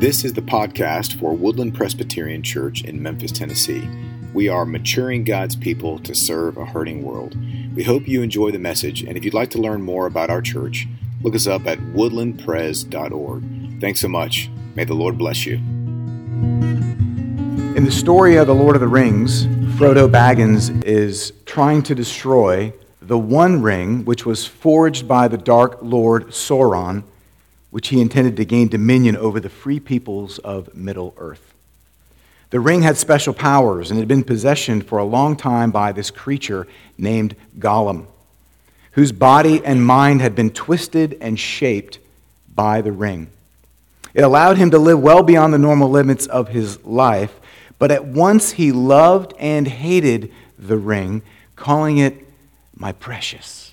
This is the podcast for Woodland Presbyterian Church in Memphis, Tennessee. We are maturing God's people to serve a hurting world. We hope you enjoy the message, and if you'd like to learn more about our church, look us up at woodlandpres.org. Thanks so much. May the Lord bless you. In the story of The Lord of the Rings, Frodo Baggins is trying to destroy the One Ring, which was forged by the Dark Lord Sauron which he intended to gain dominion over the free peoples of Middle Earth. The ring had special powers and had been possessioned for a long time by this creature named Gollum, whose body and mind had been twisted and shaped by the ring. It allowed him to live well beyond the normal limits of his life, but at once he loved and hated the ring, calling it my precious.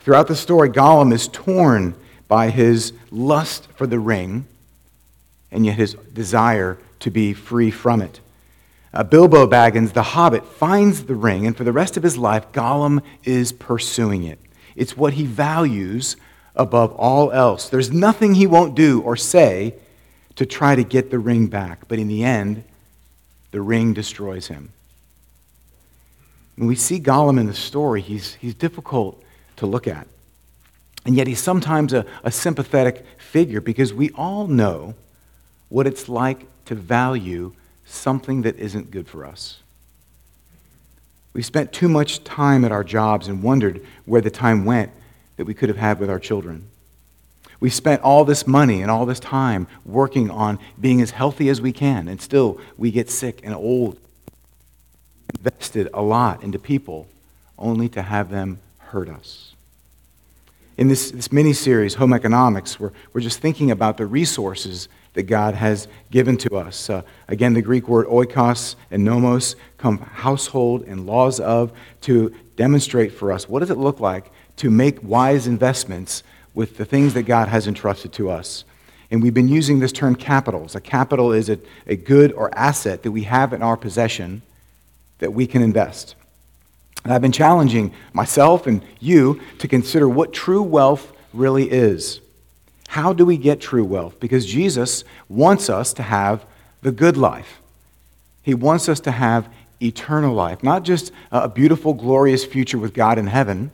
Throughout the story, Gollum is torn by his lust for the ring and yet his desire to be free from it. Uh, Bilbo Baggins, the hobbit, finds the ring, and for the rest of his life, Gollum is pursuing it. It's what he values above all else. There's nothing he won't do or say to try to get the ring back, but in the end, the ring destroys him. When we see Gollum in the story, he's, he's difficult to look at. And yet he's sometimes a, a sympathetic figure because we all know what it's like to value something that isn't good for us. We spent too much time at our jobs and wondered where the time went that we could have had with our children. We spent all this money and all this time working on being as healthy as we can, and still we get sick and old. Invested a lot into people only to have them hurt us in this, this mini series, Home Economics, we're, we're just thinking about the resources that God has given to us. Uh, again, the Greek word oikos and nomos come household and laws of to demonstrate for us what does it look like to make wise investments with the things that God has entrusted to us. And we've been using this term capitals. A capital is a, a good or asset that we have in our possession that we can invest. And I've been challenging myself and you to consider what true wealth really is. How do we get true wealth? Because Jesus wants us to have the good life. He wants us to have eternal life, not just a beautiful, glorious future with God in heaven,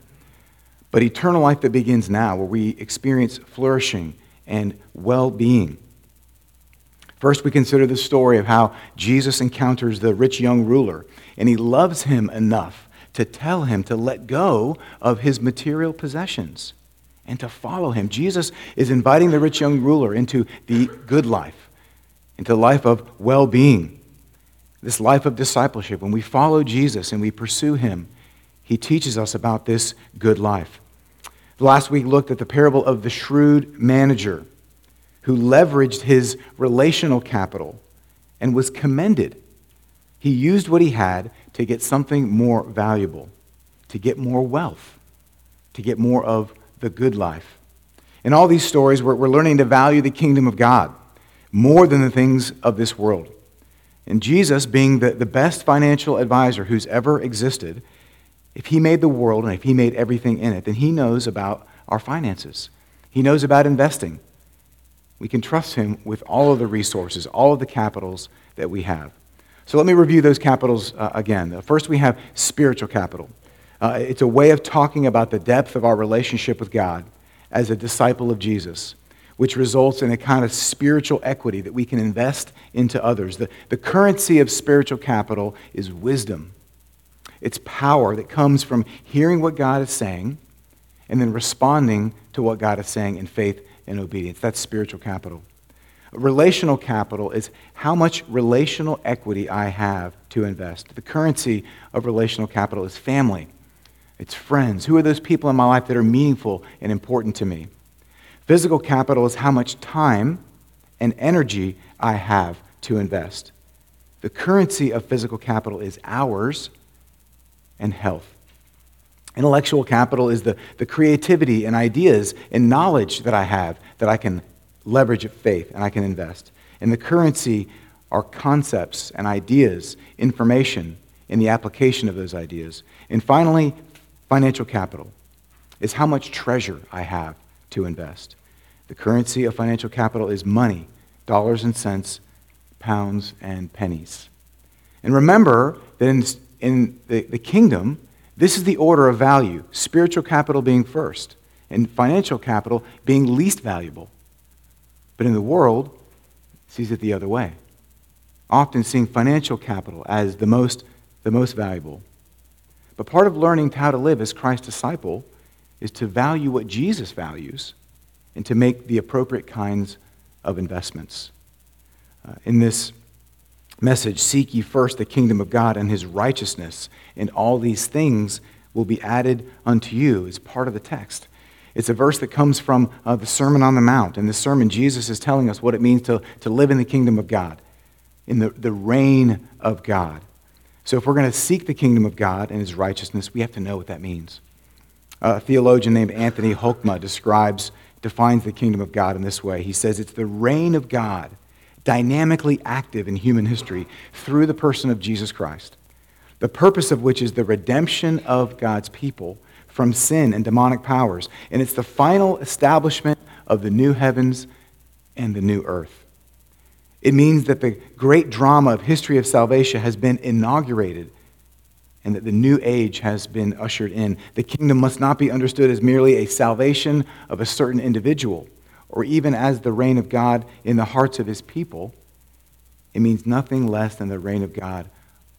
but eternal life that begins now, where we experience flourishing and well being. First, we consider the story of how Jesus encounters the rich young ruler, and he loves him enough to tell him to let go of his material possessions and to follow him. Jesus is inviting the rich young ruler into the good life, into the life of well being, this life of discipleship. When we follow Jesus and we pursue him, he teaches us about this good life. Last week looked at the parable of the shrewd manager who leveraged his relational capital and was commended. He used what he had to get something more valuable, to get more wealth, to get more of the good life. In all these stories, we're, we're learning to value the kingdom of God more than the things of this world. And Jesus, being the, the best financial advisor who's ever existed, if he made the world and if he made everything in it, then he knows about our finances. He knows about investing. We can trust him with all of the resources, all of the capitals that we have. So let me review those capitals uh, again. First, we have spiritual capital. Uh, it's a way of talking about the depth of our relationship with God as a disciple of Jesus, which results in a kind of spiritual equity that we can invest into others. The, the currency of spiritual capital is wisdom, it's power that comes from hearing what God is saying and then responding to what God is saying in faith and obedience. That's spiritual capital. Relational capital is how much relational equity I have to invest. The currency of relational capital is family, it's friends. Who are those people in my life that are meaningful and important to me? Physical capital is how much time and energy I have to invest. The currency of physical capital is hours and health. Intellectual capital is the, the creativity and ideas and knowledge that I have that I can leverage of faith and I can invest. And the currency are concepts and ideas, information, in the application of those ideas. And finally, financial capital is how much treasure I have to invest. The currency of financial capital is money, dollars and cents, pounds and pennies. And remember that in, in the, the kingdom, this is the order of value spiritual capital being first, and financial capital being least valuable. But in the world, sees it the other way, often seeing financial capital as the most, the most valuable. But part of learning how to live as Christ's disciple is to value what Jesus values and to make the appropriate kinds of investments. Uh, in this message, seek ye first the kingdom of God and his righteousness, and all these things will be added unto you, is part of the text. It's a verse that comes from uh, the Sermon on the Mount. In the sermon, Jesus is telling us what it means to, to live in the kingdom of God, in the, the reign of God. So, if we're going to seek the kingdom of God and his righteousness, we have to know what that means. A theologian named Anthony Hoekema describes, defines the kingdom of God in this way. He says it's the reign of God, dynamically active in human history through the person of Jesus Christ, the purpose of which is the redemption of God's people from sin and demonic powers. And it's the final establishment of the new heavens and the new earth. It means that the great drama of history of salvation has been inaugurated and that the new age has been ushered in. The kingdom must not be understood as merely a salvation of a certain individual or even as the reign of God in the hearts of his people. It means nothing less than the reign of God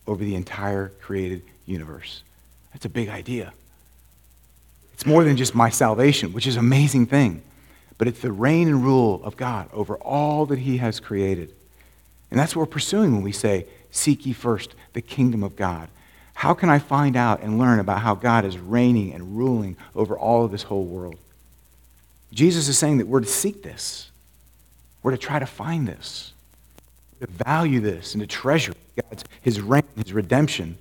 over the entire created universe. That's a big idea. It's more than just my salvation, which is an amazing thing, but it's the reign and rule of God over all that he has created. And that's what we're pursuing when we say, Seek ye first the kingdom of God. How can I find out and learn about how God is reigning and ruling over all of this whole world? Jesus is saying that we're to seek this. We're to try to find this, to value this, and to treasure God's, his reign, his redemption.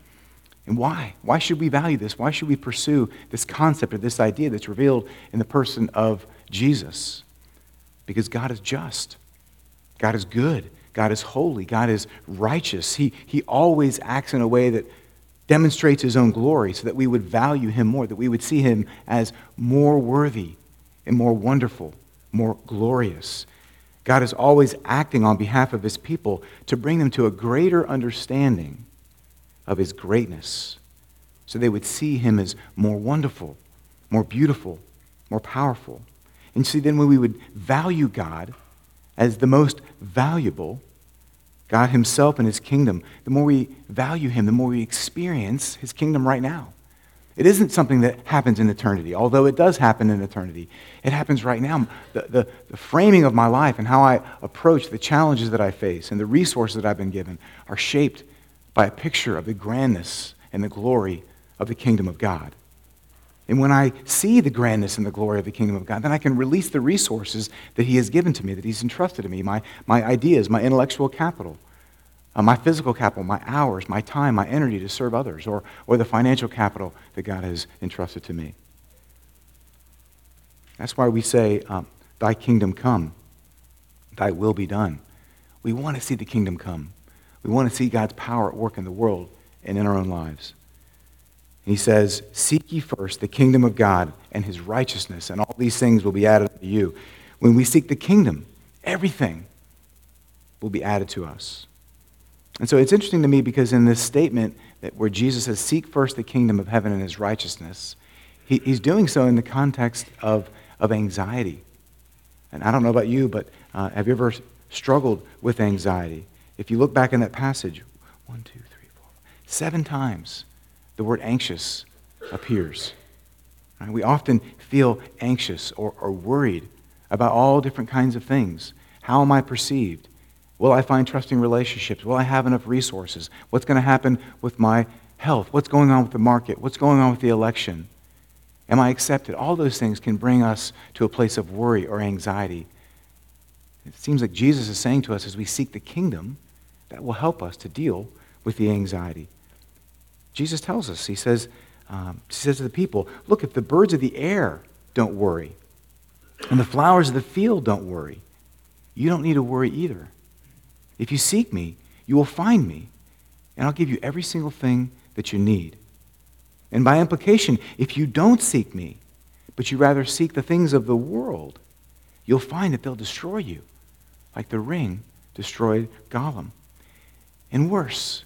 And why? Why should we value this? Why should we pursue this concept or this idea that's revealed in the person of Jesus? Because God is just. God is good. God is holy. God is righteous. He, he always acts in a way that demonstrates his own glory so that we would value him more, that we would see him as more worthy and more wonderful, more glorious. God is always acting on behalf of his people to bring them to a greater understanding of his greatness so they would see him as more wonderful, more beautiful, more powerful. And see, then when we would value God as the most valuable, God himself and his kingdom, the more we value him, the more we experience his kingdom right now. It isn't something that happens in eternity, although it does happen in eternity. It happens right now. The, the, the, framing of my life and how I approach the challenges that I face and the resources that I've been given are shaped by a picture of the grandness and the glory of the kingdom of God. And when I see the grandness and the glory of the kingdom of God, then I can release the resources that He has given to me, that He's entrusted to me my, my ideas, my intellectual capital, uh, my physical capital, my hours, my time, my energy to serve others, or, or the financial capital that God has entrusted to me. That's why we say, um, Thy kingdom come, Thy will be done. We want to see the kingdom come. We want to see God's power at work in the world and in our own lives. he says, Seek ye first the kingdom of God and his righteousness, and all these things will be added to you. When we seek the kingdom, everything will be added to us. And so it's interesting to me because in this statement that where Jesus says, Seek first the kingdom of heaven and his righteousness, he, he's doing so in the context of, of anxiety. And I don't know about you, but uh, have you ever struggled with anxiety? If you look back in that passage, one, two, three, four, seven times the word anxious appears. Right? We often feel anxious or, or worried about all different kinds of things. How am I perceived? Will I find trusting relationships? Will I have enough resources? What's going to happen with my health? What's going on with the market? What's going on with the election? Am I accepted? All those things can bring us to a place of worry or anxiety. It seems like Jesus is saying to us as we seek the kingdom, that will help us to deal with the anxiety. Jesus tells us, he says, um, he says to the people, look, if the birds of the air don't worry, and the flowers of the field don't worry, you don't need to worry either. If you seek me, you will find me, and I'll give you every single thing that you need. And by implication, if you don't seek me, but you rather seek the things of the world, you'll find that they'll destroy you, like the ring destroyed Gollum. And worse,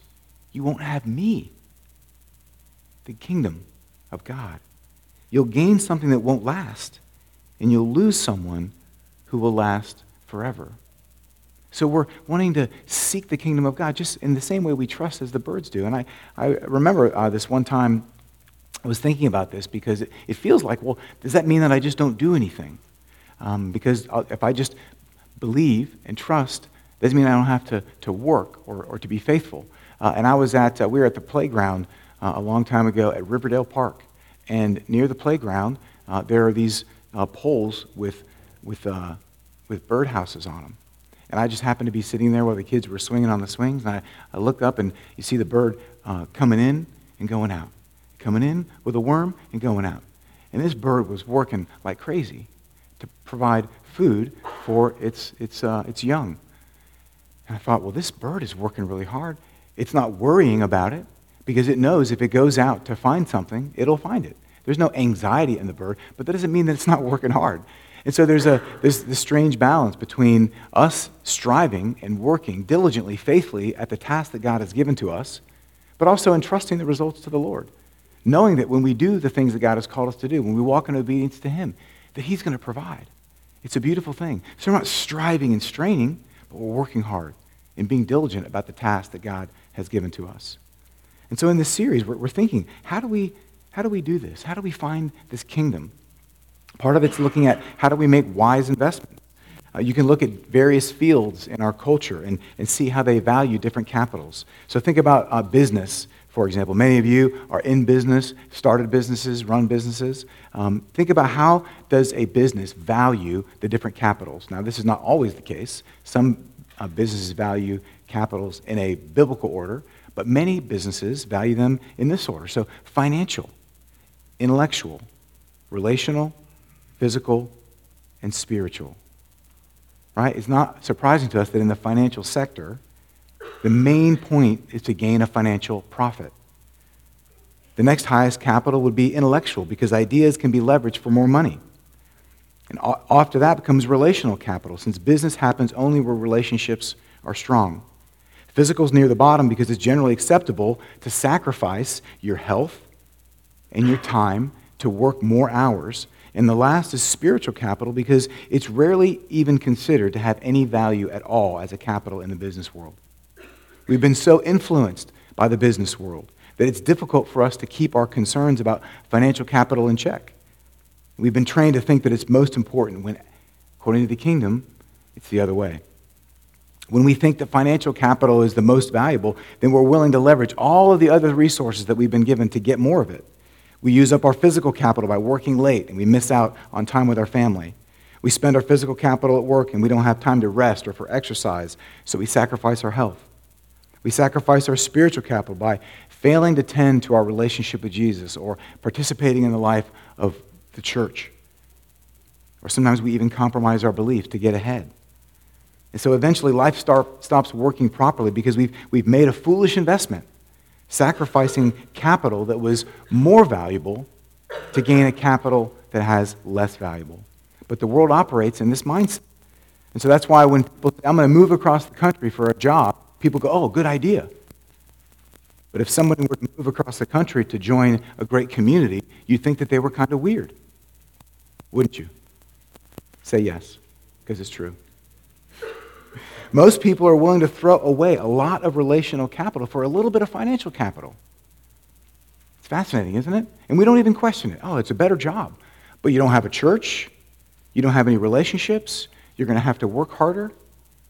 you won't have me, the kingdom of God. You'll gain something that won't last, and you'll lose someone who will last forever. So we're wanting to seek the kingdom of God just in the same way we trust as the birds do. And I, I remember uh, this one time I was thinking about this because it, it, feels like, well, does that mean that I just don't do anything? Um, because if I just believe and trust, doesn't mean I don't have to, to work or, or to be faithful. Uh, and I was at, uh, we were at the playground uh, a long time ago at Riverdale Park. And near the playground, uh, there are these uh, poles with, with, with birdhouses on them. And I just happened to be sitting there while the kids were swinging on the swings. And I, I look up and you see the bird coming in and going out coming in with a worm and going out. And this bird was working like crazy to provide food for its, its, uh, its young. And I thought, well, this bird is working really hard. It's not worrying about it because it knows if it goes out to find something, it'll find it. There's no anxiety in the bird, but that doesn't mean that it's not working hard. And so there's, a, there's this strange balance between us striving and working diligently, faithfully at the task that God has given to us, but also entrusting the results to the Lord knowing that when we do the things that God has called us to do, when we walk in obedience to Him, that He's going to provide. It's a beautiful thing. So we're not striving and straining, we're working hard and being diligent about the task that God has given to us. And so in this series, we're, we're thinking, how do, we, how do we do this? How do we find this kingdom? Part of it's looking at how do we make wise investments. Uh, you can look at various fields in our culture and, and see how they value different capitals. So think about uh, business for example. Many of you are in business, started businesses, run businesses. Um, think about how does a business value the different capitals. Now, this is not always the case. Some uh, businesses value capitals in a biblical order, but many businesses value them in this order. So, financial, intellectual, relational, physical, and spiritual. Right? It's not surprising to us that in the financial sector, the main point is to gain a financial profit. The next highest capital would be intellectual because ideas can be leveraged for more money. And after that becomes relational capital since business happens only where relationships are strong. Physical is near the bottom because it's generally acceptable to sacrifice your health and your time to work more hours. And the last is spiritual capital because it's rarely even considered to have any value at all as a capital in the business world. We've been so influenced by the business world that it's difficult for us to keep our concerns about financial capital in check. We've been trained to think that it's most important when, according to the kingdom, it's the other way. When we think that financial capital is the most valuable, then we're willing to leverage all of the other resources that we've been given to get more of it. We use up our physical capital by working late and we miss out on time with our family. We spend our physical capital at work and we don't have time to rest or for exercise, so we sacrifice our health. We sacrifice our spiritual capital by failing to tend to our relationship with Jesus or participating in the life of the church. Or sometimes we even compromise our belief to get ahead. And so eventually life start, stops working properly because we've, we've made a foolish investment, sacrificing capital that was more valuable to gain a capital that has less valuable. But the world operates in this mindset. And so that's why when people say, I'm going to move across the country for a job, people go, oh, good idea. But if somebody were to move across the country to join a great community, you'd think that they were kind of weird. Wouldn't you? Say yes, because it's true. Most people are willing to throw away a lot of relational capital for a little bit of financial capital. It's fascinating, isn't it? And we don't even question it. Oh, it's a better job. But you don't have a church, you don't have any relationships, you're going to have to work harder,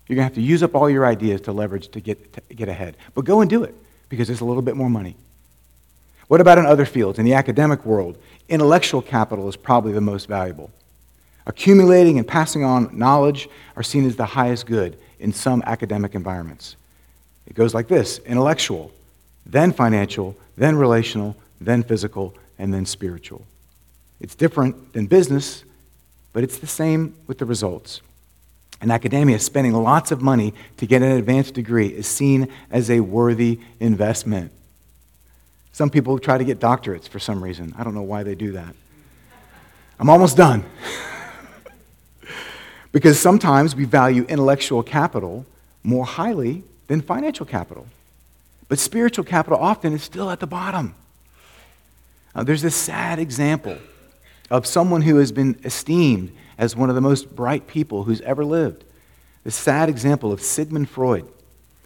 you're going to have to use up all your ideas to leverage to get, to get ahead. But go and do it because it's a little bit more money. What about in other fields? In the academic world, intellectual capital is probably the most valuable. Accumulating and passing on knowledge are seen as the highest good in some academic environments. It goes like this intellectual, then financial, then relational, then physical, and then spiritual. It's different than business, but it's the same with the results. In academia, spending lots of money to get an advanced degree is seen as a worthy investment. Some people try to get doctorates for some reason. I don't know why they do that. I'm almost done. because sometimes we value intellectual capital more highly than financial capital. But spiritual capital often is still at the bottom. Uh, there's this sad example of someone who has been esteemed as one of the most bright people who's ever lived. The sad example of Sigmund Freud,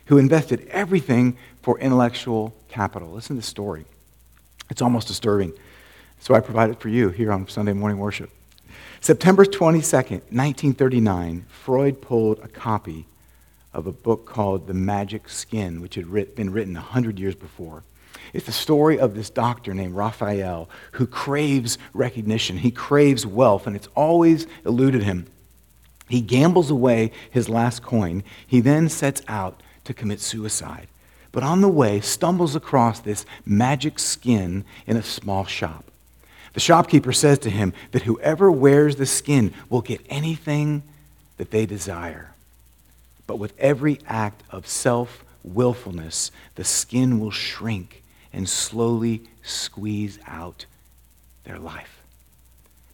who invested everything for intellectual capital. Listen to the story. It's almost disturbing. So I provide it for you here on Sunday morning worship. September 22nd, 1939, Freud pulled a copy of a book called The Magic Skin, which had been written 100 years before. It's the story of this doctor named Raphael who craves recognition. He craves wealth, and it's always eluded him. He gambles away his last coin. He then sets out to commit suicide. But on the way, stumbles across this magic skin in a small shop. The shopkeeper says to him that whoever wears the skin will get anything that they desire. But with every act of self willfulness, the skin will shrink and slowly squeeze out their life.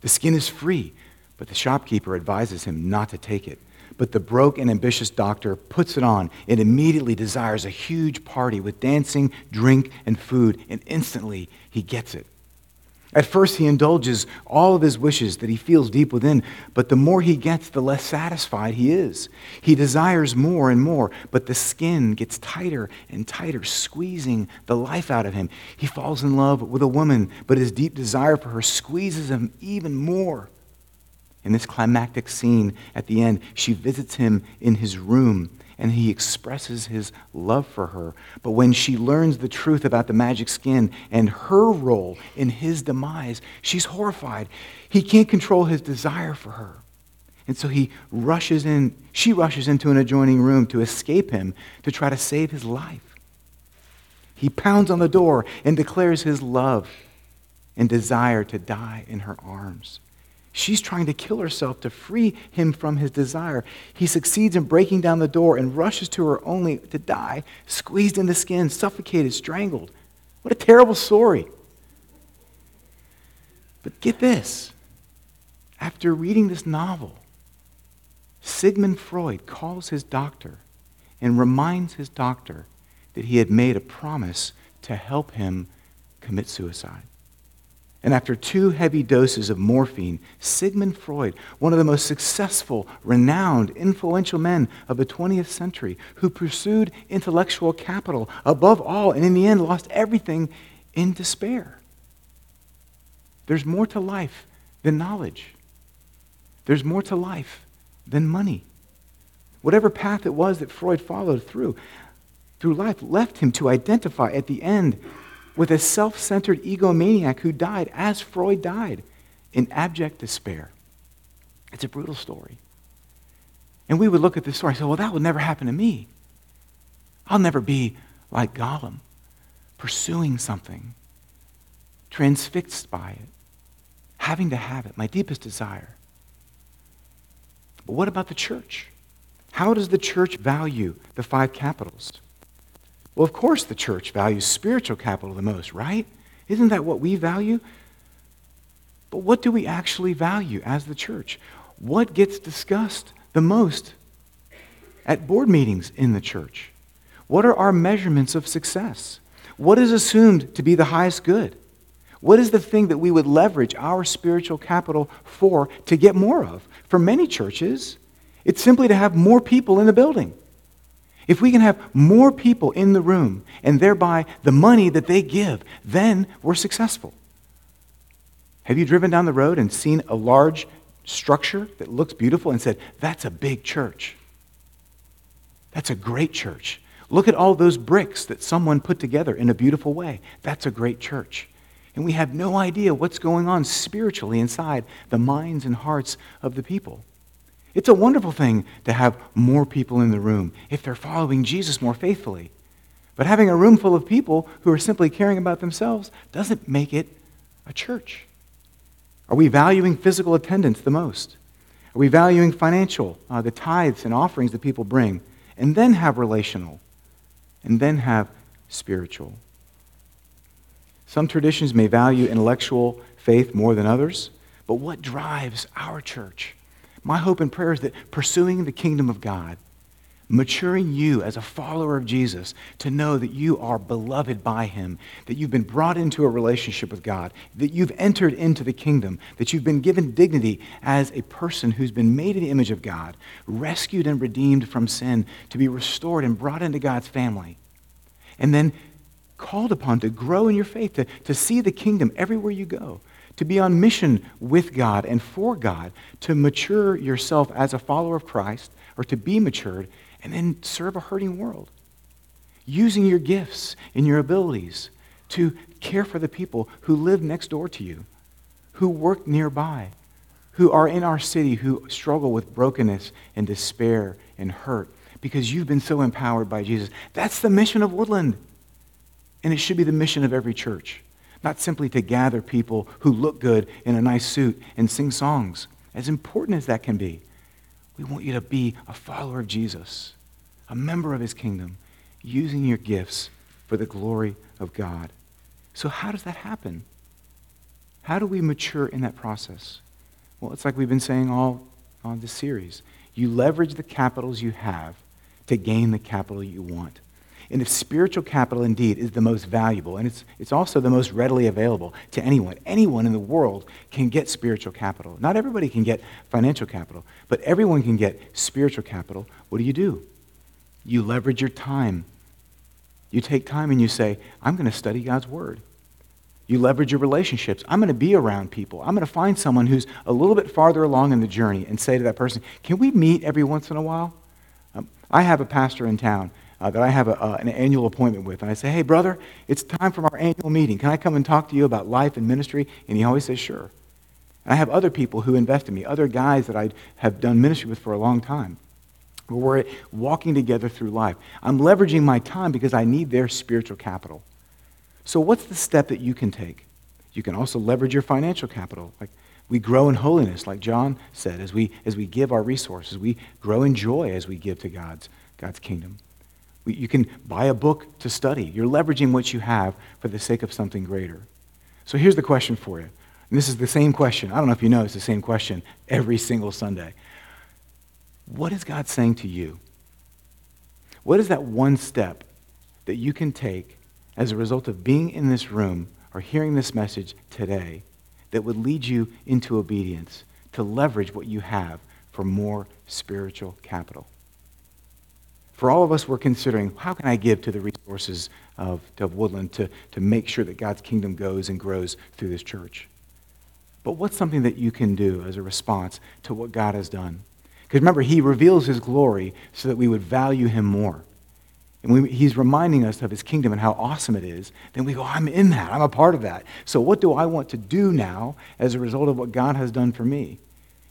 The skin is free, but the shopkeeper advises him not to take it. But the broke and ambitious doctor puts it on and immediately desires a huge party with dancing, drink, and food, and instantly he gets it. At first, he indulges all of his wishes that he feels deep within, but the more he gets, the less satisfied he is. He desires more and more, but the skin gets tighter and tighter, squeezing the life out of him. He falls in love with a woman, but his deep desire for her squeezes him even more. In this climactic scene at the end, she visits him in his room and he expresses his love for her. But when she learns the truth about the magic skin and her role in his demise, she's horrified. He can't control his desire for her. And so he rushes in, she rushes into an adjoining room to escape him to try to save his life. He pounds on the door and declares his love and desire to die in her arms. She's trying to kill herself to free him from his desire. He succeeds in breaking down the door and rushes to her only to die, squeezed in the skin, suffocated, strangled. What a terrible story. But get this after reading this novel, Sigmund Freud calls his doctor and reminds his doctor that he had made a promise to help him commit suicide. And after two heavy doses of morphine, Sigmund Freud, one of the most successful, renowned, influential men of the 20th century, who pursued intellectual capital above all and in the end lost everything in despair. There's more to life than knowledge, there's more to life than money. Whatever path it was that Freud followed through, through life left him to identify at the end with a self centered egomaniac who died as Freud died in abject despair. It's a brutal story. And we would look at this story and say, well, that would never happen to me. I'll never be like Gollum, pursuing something, transfixed by it, having to have it, my deepest desire. But what about the church? How does the church value the five capitals? Well, of course, the church values spiritual capital the most, right? Isn't that what we value? But what do we actually value as the church? What gets discussed the most at board meetings in the church? What are our measurements of success? What is assumed to be the highest good? What is the thing that we would leverage our spiritual capital for to get more of? For many churches, it's simply to have more people in the building. If we can have more people in the room and thereby the money that they give, then we're successful. Have you driven down the road and seen a large structure that looks beautiful and said, That's a big church? That's a great church. Look at all those bricks that someone put together in a beautiful way. That's a great church. And we have no idea what's going on spiritually inside the minds and hearts of the people. It's a wonderful thing to have more people in the room if they're following Jesus more faithfully. But having a room full of people who are simply caring about themselves doesn't make it a church. Are we valuing physical attendance the most? Are we valuing financial, uh, the tithes and offerings that people bring, and then have relational, and then have spiritual? Some traditions may value intellectual faith more than others, but what drives our church? My hope and prayer is that pursuing the kingdom of God, maturing you as a follower of Jesus to know that you are beloved by him, that you've been brought into a relationship with God, that you've entered into the kingdom, that you've been given dignity as a person who's been made in the image of God, rescued and redeemed from sin, to be restored and brought into God's family. And then called upon to grow in your faith, to, to see the kingdom everywhere you go, to be on mission with God and for God, to mature yourself as a follower of Christ, or to be matured and then serve a hurting world. Using your gifts and your abilities to care for the people who live next door to you, who work nearby, who are in our city, who struggle with brokenness and despair and hurt because you've been so empowered by Jesus. That's the mission of Woodland. And it should be the mission of every church, not simply to gather people who look good in a nice suit and sing songs, as important as that can be. We want you to be a follower of Jesus, a member of his kingdom, using your gifts for the glory of God. So, how does that happen? How do we mature in that process? Well, it's like we've been saying all on this series. You leverage the capitals you have to gain the capital you want. And if spiritual capital indeed is the most valuable, and it's, it's also the most readily available to anyone, anyone in the world can get spiritual capital. Not everybody can get financial capital, but everyone can get spiritual capital. What do you do? You leverage your time. You take time and you say, I'm going to study God's Word. You leverage your relationships. I'm going to be around people. I'm going to find someone who's a little bit farther along in the journey and say to that person, Can we meet every once in a while? Um, I have a pastor in town uh, that I have a, uh, an annual appointment with. And I say, hey, brother, it's time for our annual meeting. Can I come and talk to you about life and ministry? And he always says, sure. And I have other people who invest in me, other guys that I have done ministry with for a long time. We're walking together through life. I'm leveraging my time because I need their spiritual capital. So, what's the step that you can take? You can also leverage your financial capital. Like we grow in holiness, like John said, as we, as we give our resources. We grow in joy as we give to God's, God's kingdom. You can buy a book to study. You're leveraging what you have for the sake of something greater. So here's the question for you. And this is the same question. I don't know if you know it's the same question every single Sunday. What is God saying to you? What is that one step that you can take as a result of being in this room or hearing this message today that would lead you into obedience to leverage what you have for more spiritual capital? For all of us, we're considering how can I give to the resources of, of Woodland to, to make sure that God's kingdom goes and grows through this church. But what's something that you can do as a response to what God has done? Because remember, He reveals His glory so that we would value Him more. And we, He's reminding us of His kingdom and how awesome it is. Then we go, I'm in that. I'm a part of that. So what do I want to do now as a result of what God has done for me?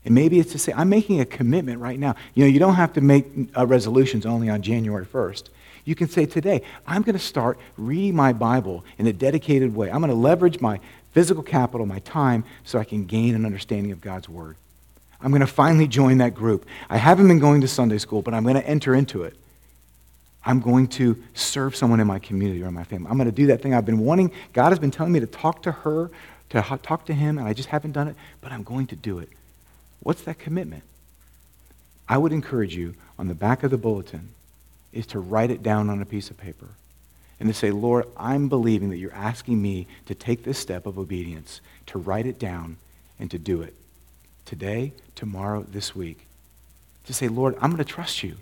And maybe it's to say, I'm making a commitment right now. You know, you don't have to make uh, resolutions only on January 1st. You can say, today, I'm going to start reading my Bible in a dedicated way. I'm going to leverage my physical capital, my time, so I can gain an understanding of God's Word. I'm going to finally join that group. I haven't been going to Sunday school, but I'm going to enter into it. I'm going to serve someone in my community or in my family. I'm going to do that thing I've been wanting. God has been telling me to talk to her, to talk to him, and I just haven't done it, but I'm going to do it. What's that commitment? I would encourage you on the back of the bulletin is to write it down on a piece of paper and to say, Lord, I'm believing that you're asking me to take this step of obedience, to write it down and to do it today, tomorrow, this week. To say, Lord, I'm going to trust you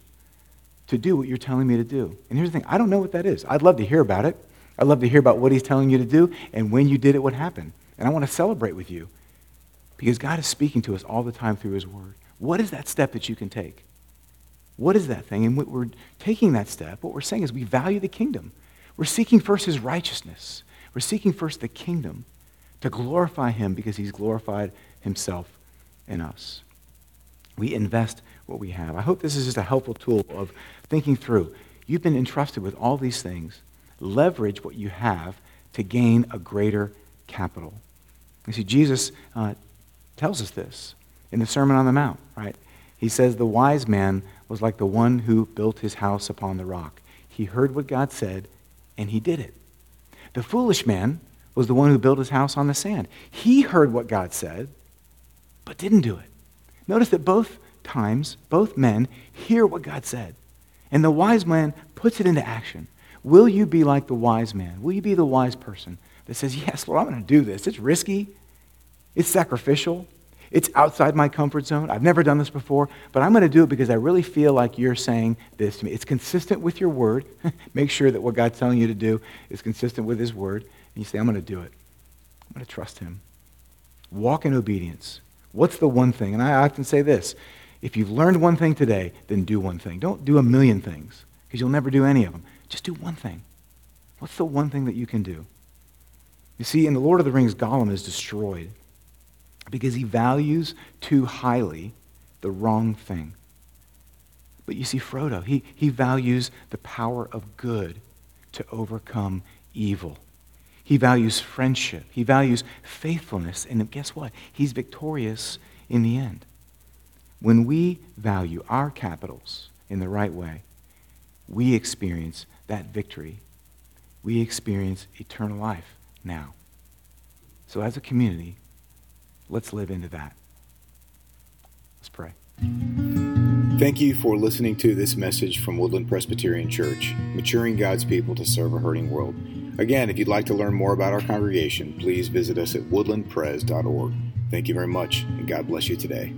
to do what you're telling me to do. And here's the thing I don't know what that is. I'd love to hear about it. I'd love to hear about what he's telling you to do and when you did it, what happened. And I want to celebrate with you. Because God is speaking to us all the time through His Word. What is that step that you can take? What is that thing? And we're taking that step, what we're saying is we value the kingdom. We're seeking first His righteousness. We're seeking first the kingdom to glorify Him because He's glorified Himself in us. We invest what we have. I hope this is just a helpful tool of thinking through. You've been entrusted with all these things. Leverage what you have to gain a greater capital. You see, Jesus uh, tells us this in the Sermon on the Mount, right? He says the wise man was like the one who built his house upon the rock. He heard what God said, and he did it. The foolish man was the one who built his house on the sand. He heard what God said, but didn't do it. Notice that both times, both men hear what God said, And the wise man puts it into action. Will you be like the wise man? Will you be the wise person that says, Yes, Lord, I'm going to do this? It's risky, it's sacrificial, it's outside my comfort zone. I've never done this before, but I'm going to do it because I really feel like you're saying this to me. It's consistent with your word. Make sure that what God's telling you to do is consistent with his word. And you say, I'm going to do it. I'm going to trust him. Walk in obedience. What's the one thing? And I often say this if you've learned one thing today, then do one thing. Don't do a million things because you'll never do any of them. Just do one thing. What's the one thing that you can do? You see, in The Lord of the Rings, Gollum is destroyed because he values too highly the wrong thing. But you see, Frodo, he, he values the power of good to overcome evil. He values friendship. He values faithfulness. And guess what? He's victorious in the end. When we value our capitals in the right way, we experience that victory. We experience eternal life now. So, as a community, let's live into that. Let's pray. Thank you for listening to this message from Woodland Presbyterian Church, maturing God's people to serve a hurting world. Again, if you'd like to learn more about our congregation, please visit us at woodlandpres.org. Thank you very much, and God bless you today.